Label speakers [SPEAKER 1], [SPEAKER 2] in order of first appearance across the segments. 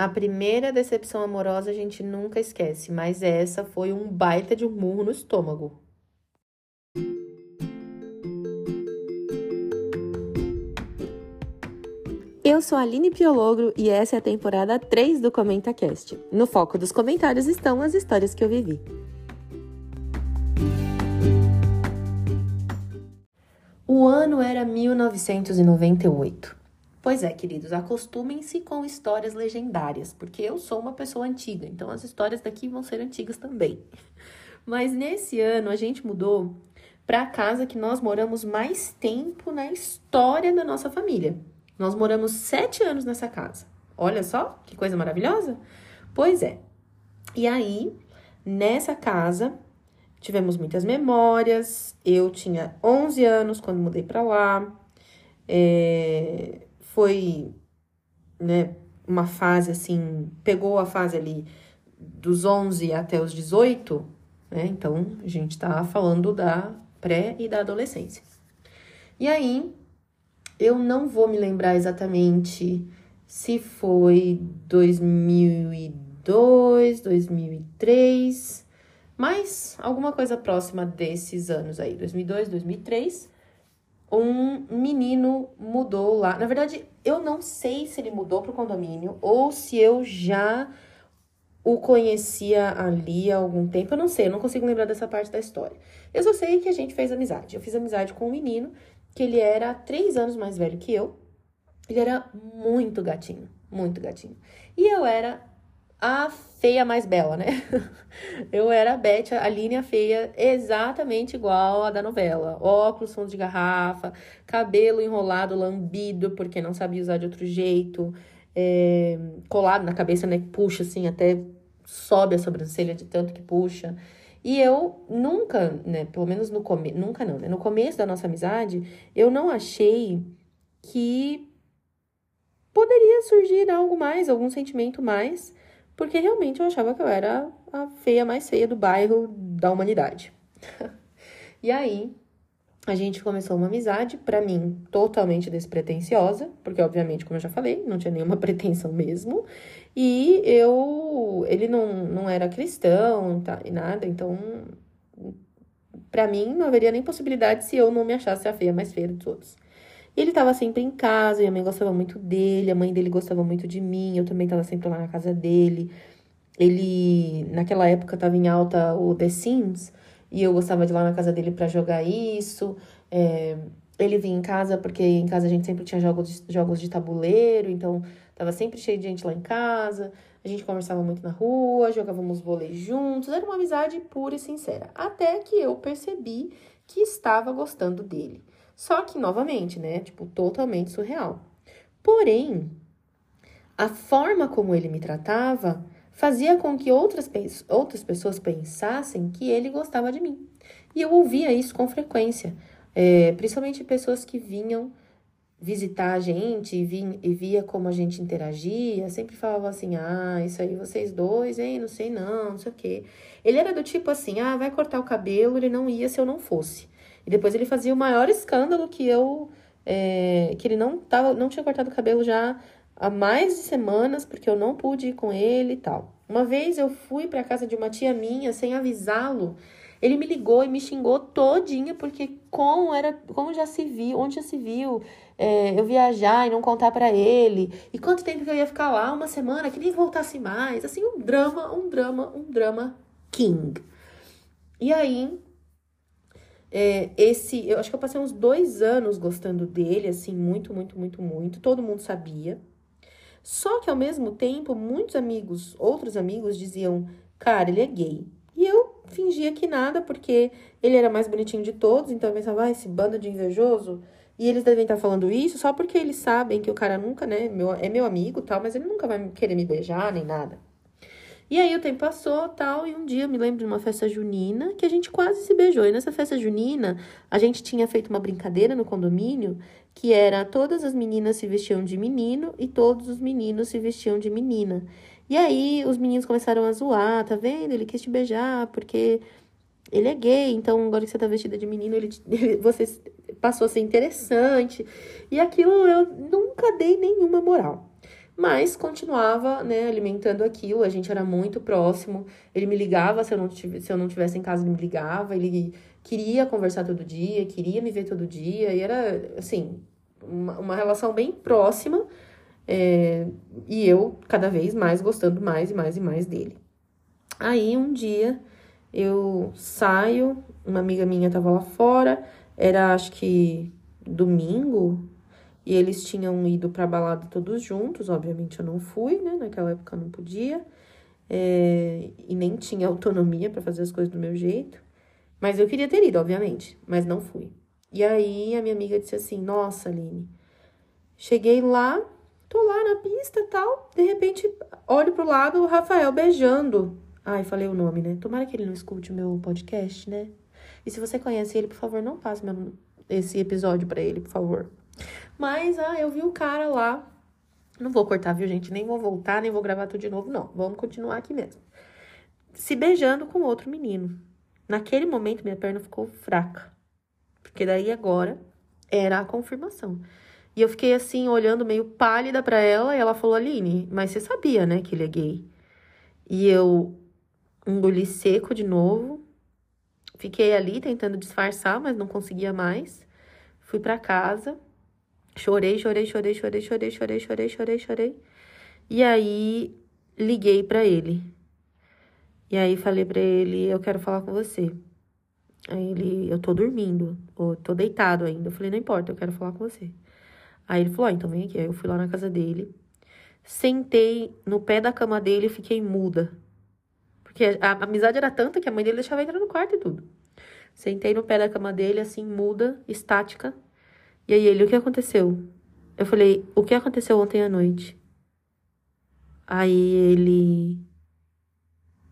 [SPEAKER 1] A primeira decepção amorosa a gente nunca esquece, mas essa foi um baita de um murro no estômago. Eu sou a Aline Piologro e essa é a temporada 3 do ComentaCast. No foco dos comentários estão as histórias que eu vivi. O ano era 1998. Pois é, queridos, acostumem-se com histórias legendárias, porque eu sou uma pessoa antiga, então as histórias daqui vão ser antigas também. Mas nesse ano a gente mudou para a casa que nós moramos mais tempo na história da nossa família. Nós moramos sete anos nessa casa. Olha só que coisa maravilhosa? Pois é. E aí, nessa casa, tivemos muitas memórias. Eu tinha 11 anos quando mudei para lá. É, foi, né, uma fase assim, pegou a fase ali dos 11 até os 18, né? Então, a gente tá falando da pré e da adolescência. E aí, eu não vou me lembrar exatamente se foi 2002, 2003, mas alguma coisa próxima desses anos aí, 2002, 2003. Um menino mudou lá. Na verdade, eu não sei se ele mudou para o condomínio ou se eu já o conhecia ali há algum tempo. Eu não sei, eu não consigo lembrar dessa parte da história. Eu só sei que a gente fez amizade. Eu fiz amizade com um menino que ele era três anos mais velho que eu. Ele era muito gatinho, muito gatinho. E eu era a feia mais bela, né? eu era a Beth, a linha feia, exatamente igual a da novela. Óculos, fundo de garrafa, cabelo enrolado, lambido, porque não sabia usar de outro jeito, é, colado na cabeça, né? Puxa assim, até sobe a sobrancelha de tanto que puxa. E eu nunca, né, pelo menos no começo, nunca não, né, no começo da nossa amizade, eu não achei que poderia surgir algo mais, algum sentimento mais, porque realmente eu achava que eu era a feia mais feia do bairro da humanidade. e aí, a gente começou uma amizade, para mim, totalmente despretensiosa, porque obviamente, como eu já falei, não tinha nenhuma pretensão mesmo. E eu, ele não, não era cristão tá, e nada, então, para mim, não haveria nem possibilidade se eu não me achasse a feia mais feia de todos. Ele estava sempre em casa, minha mãe gostava muito dele, a mãe dele gostava muito de mim, eu também estava sempre lá na casa dele. Ele, naquela época, estava em alta o The Sims, e eu gostava de ir lá na casa dele para jogar isso. É, ele vinha em casa porque em casa a gente sempre tinha jogos de, jogos de tabuleiro, então tava sempre cheio de gente lá em casa. A gente conversava muito na rua, jogávamos vôlei juntos, era uma amizade pura e sincera. Até que eu percebi que estava gostando dele. Só que, novamente, né? Tipo, totalmente surreal. Porém, a forma como ele me tratava fazia com que outras, outras pessoas pensassem que ele gostava de mim. E eu ouvia isso com frequência, é, principalmente pessoas que vinham visitar a gente e, vinha, e via como a gente interagia, sempre falava assim, ah, isso aí vocês dois, hein, não sei não, não sei o quê. Ele era do tipo assim, ah, vai cortar o cabelo, ele não ia se eu não fosse. E depois ele fazia o maior escândalo que eu, é, que ele não, tava, não tinha cortado o cabelo já há mais de semanas, porque eu não pude ir com ele e tal. Uma vez eu fui para casa de uma tia minha sem avisá-lo. Ele me ligou e me xingou todinha, porque como era, como já se viu, onde já se viu, é, eu viajar e não contar para ele, e quanto tempo que eu ia ficar lá, uma semana, que nem voltasse mais, assim, um drama, um drama, um drama king. E aí, é, esse, eu acho que eu passei uns dois anos gostando dele, assim, muito, muito, muito, muito, todo mundo sabia, só que ao mesmo tempo, muitos amigos, outros amigos diziam, cara, ele é gay. E eu fingia que nada, porque ele era mais bonitinho de todos, então eu pensava, ah, esse bando de invejoso. E eles devem estar falando isso só porque eles sabem que o cara nunca, né, meu, é meu amigo tal, mas ele nunca vai querer me beijar nem nada. E aí o tempo passou tal, e um dia eu me lembro de uma festa junina que a gente quase se beijou. E nessa festa junina, a gente tinha feito uma brincadeira no condomínio que era todas as meninas se vestiam de menino e todos os meninos se vestiam de menina. E aí os meninos começaram a zoar, tá vendo? Ele quis te beijar porque ele é gay, então agora que você tá vestida de menino, ele, ele você passou a ser interessante. E aquilo eu nunca dei nenhuma moral. Mas continuava, né, alimentando aquilo. A gente era muito próximo. Ele me ligava se eu não tivesse, se eu não tivesse em casa, ele me ligava. Ele queria conversar todo dia, queria me ver todo dia. E era, assim, uma, uma relação bem próxima. É, e eu cada vez mais gostando mais e mais e mais dele. Aí um dia eu saio, uma amiga minha tava lá fora, era acho que domingo, e eles tinham ido pra balada todos juntos, obviamente eu não fui, né? Naquela época eu não podia, é, e nem tinha autonomia para fazer as coisas do meu jeito. Mas eu queria ter ido, obviamente, mas não fui. E aí a minha amiga disse assim: Nossa, Aline, cheguei lá, tô lá na pista tal, de repente olho pro lado o Rafael beijando Ai, falei o nome, né? Tomara que ele não escute o meu podcast, né? E se você conhece ele, por favor, não passe meu, esse episódio para ele, por favor. Mas, ah, eu vi o cara lá. Não vou cortar, viu, gente? Nem vou voltar, nem vou gravar tudo de novo, não. Vamos continuar aqui mesmo. Se beijando com outro menino. Naquele momento, minha perna ficou fraca. Porque daí agora era a confirmação. E eu fiquei assim, olhando meio pálida para ela, e ela falou: Aline, mas você sabia, né, que ele é gay? E eu engoli seco de novo. Fiquei ali tentando disfarçar, mas não conseguia mais. Fui para casa. Chorei, chorei, chorei, chorei, chorei, chorei, chorei, chorei, chorei. E aí liguei para ele. E aí falei para ele, eu quero falar com você. Aí ele, eu tô dormindo, ou tô deitado ainda. Eu falei, não importa, eu quero falar com você. Aí ele falou, ah, então vem aqui. Aí eu fui lá na casa dele. Sentei no pé da cama dele e fiquei muda. Porque a, amizade era tanta que a mãe dele deixava entrar no quarto e tudo. Sentei no pé da cama dele, assim, muda, estática. E aí ele, o que aconteceu? Eu falei, o que aconteceu ontem à noite? Aí ele.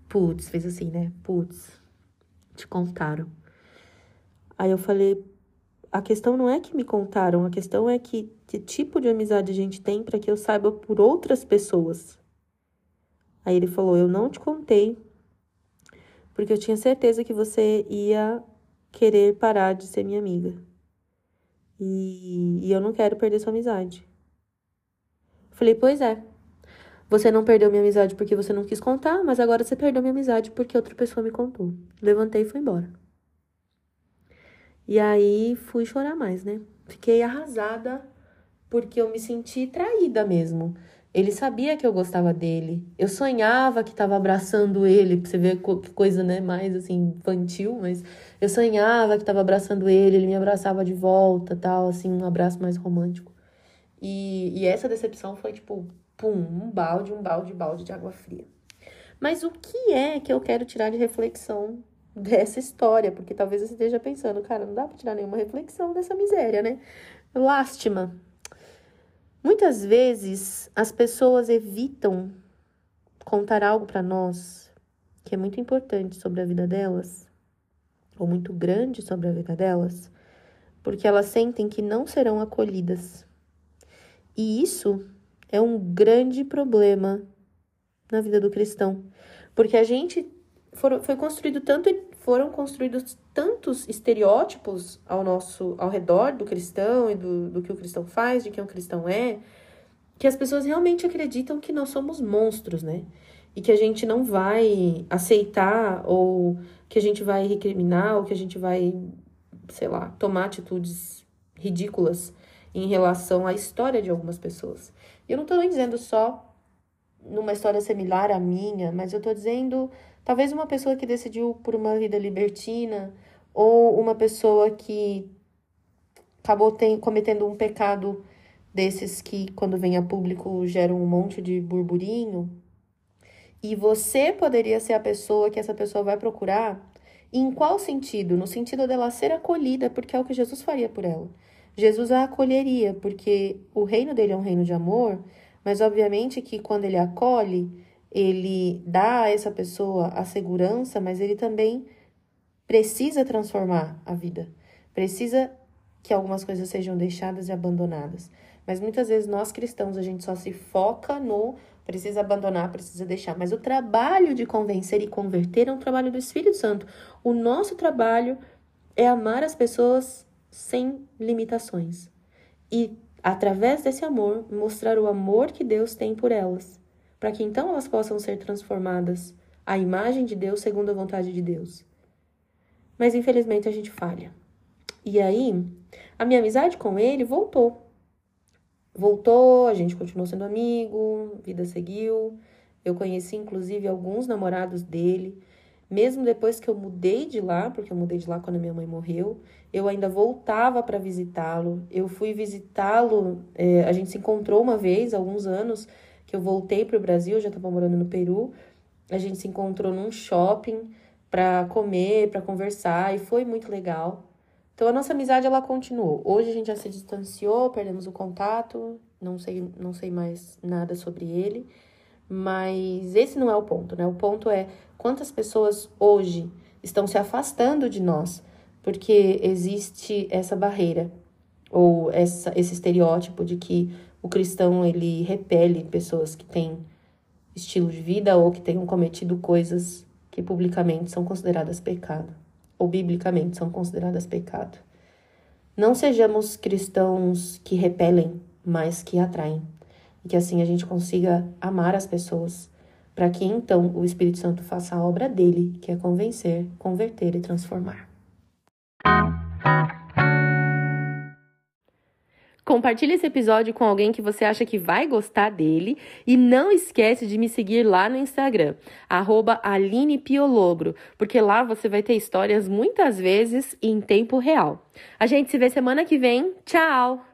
[SPEAKER 1] Putz, fez assim, né? Putz, te contaram. Aí eu falei, a questão não é que me contaram, a questão é que que tipo de amizade a gente tem para que eu saiba por outras pessoas. Aí ele falou: Eu não te contei, porque eu tinha certeza que você ia querer parar de ser minha amiga. E, e eu não quero perder sua amizade. Falei, pois é. Você não perdeu minha amizade porque você não quis contar, mas agora você perdeu minha amizade porque outra pessoa me contou. Levantei e fui embora. E aí fui chorar mais, né? Fiquei arrasada porque eu me senti traída mesmo. Ele sabia que eu gostava dele. Eu sonhava que estava abraçando ele, pra você ver que coisa, né, mais assim, infantil, mas eu sonhava que estava abraçando ele, ele me abraçava de volta, tal, assim, um abraço mais romântico. E, e essa decepção foi tipo, pum, um balde, um balde, balde de água fria. Mas o que é que eu quero tirar de reflexão dessa história? Porque talvez você esteja pensando, cara, não dá pra tirar nenhuma reflexão dessa miséria, né? Lástima, Muitas vezes as pessoas evitam contar algo para nós que é muito importante sobre a vida delas, ou muito grande sobre a vida delas, porque elas sentem que não serão acolhidas. E isso é um grande problema na vida do cristão, porque a gente foi construído tanto foram construídos tantos estereótipos ao nosso ao redor do cristão e do, do que o cristão faz, de quem o cristão é, que as pessoas realmente acreditam que nós somos monstros, né? E que a gente não vai aceitar ou que a gente vai recriminar ou que a gente vai, sei lá, tomar atitudes ridículas em relação à história de algumas pessoas. E eu não estou dizendo só numa história similar à minha, mas eu estou dizendo Talvez uma pessoa que decidiu por uma vida libertina ou uma pessoa que acabou tem, cometendo um pecado desses que, quando vem a público, geram um monte de burburinho. E você poderia ser a pessoa que essa pessoa vai procurar. em qual sentido? No sentido dela ser acolhida, porque é o que Jesus faria por ela. Jesus a acolheria, porque o reino dele é um reino de amor, mas obviamente que quando ele acolhe, ele dá a essa pessoa a segurança, mas ele também precisa transformar a vida. Precisa que algumas coisas sejam deixadas e abandonadas. Mas muitas vezes nós cristãos a gente só se foca no precisa abandonar, precisa deixar. Mas o trabalho de convencer e converter é um trabalho do Espírito Santo. O nosso trabalho é amar as pessoas sem limitações e através desse amor, mostrar o amor que Deus tem por elas, para que então elas possam ser transformadas à imagem de Deus segundo a vontade de Deus. Mas infelizmente a gente falha. E aí, a minha amizade com ele voltou. Voltou, a gente continuou sendo amigo, vida seguiu. Eu conheci inclusive alguns namorados dele. Mesmo depois que eu mudei de lá, porque eu mudei de lá quando minha mãe morreu, eu ainda voltava para visitá-lo. Eu fui visitá-lo, é, a gente se encontrou uma vez, alguns anos, que eu voltei para o Brasil, já estava morando no Peru. A gente se encontrou num shopping para comer, para conversar, e foi muito legal. Então a nossa amizade ela continuou. Hoje a gente já se distanciou, perdemos o contato, não sei, não sei mais nada sobre ele, mas esse não é o ponto, né? O ponto é quantas pessoas hoje estão se afastando de nós porque existe essa barreira ou essa, esse estereótipo de que o cristão ele repele pessoas que têm estilo de vida ou que tenham cometido coisas que publicamente são consideradas pecado ou biblicamente são consideradas pecado. Não sejamos cristãos que repelem, mas que atraem. E que assim a gente consiga amar as pessoas, para que então o Espírito Santo faça a obra dele, que é convencer, converter e transformar. Compartilhe esse episódio com alguém que você acha que vai gostar dele e não esquece de me seguir lá no Instagram, @alinepiolobro, porque lá você vai ter histórias muitas vezes em tempo real. A gente se vê semana que vem. Tchau!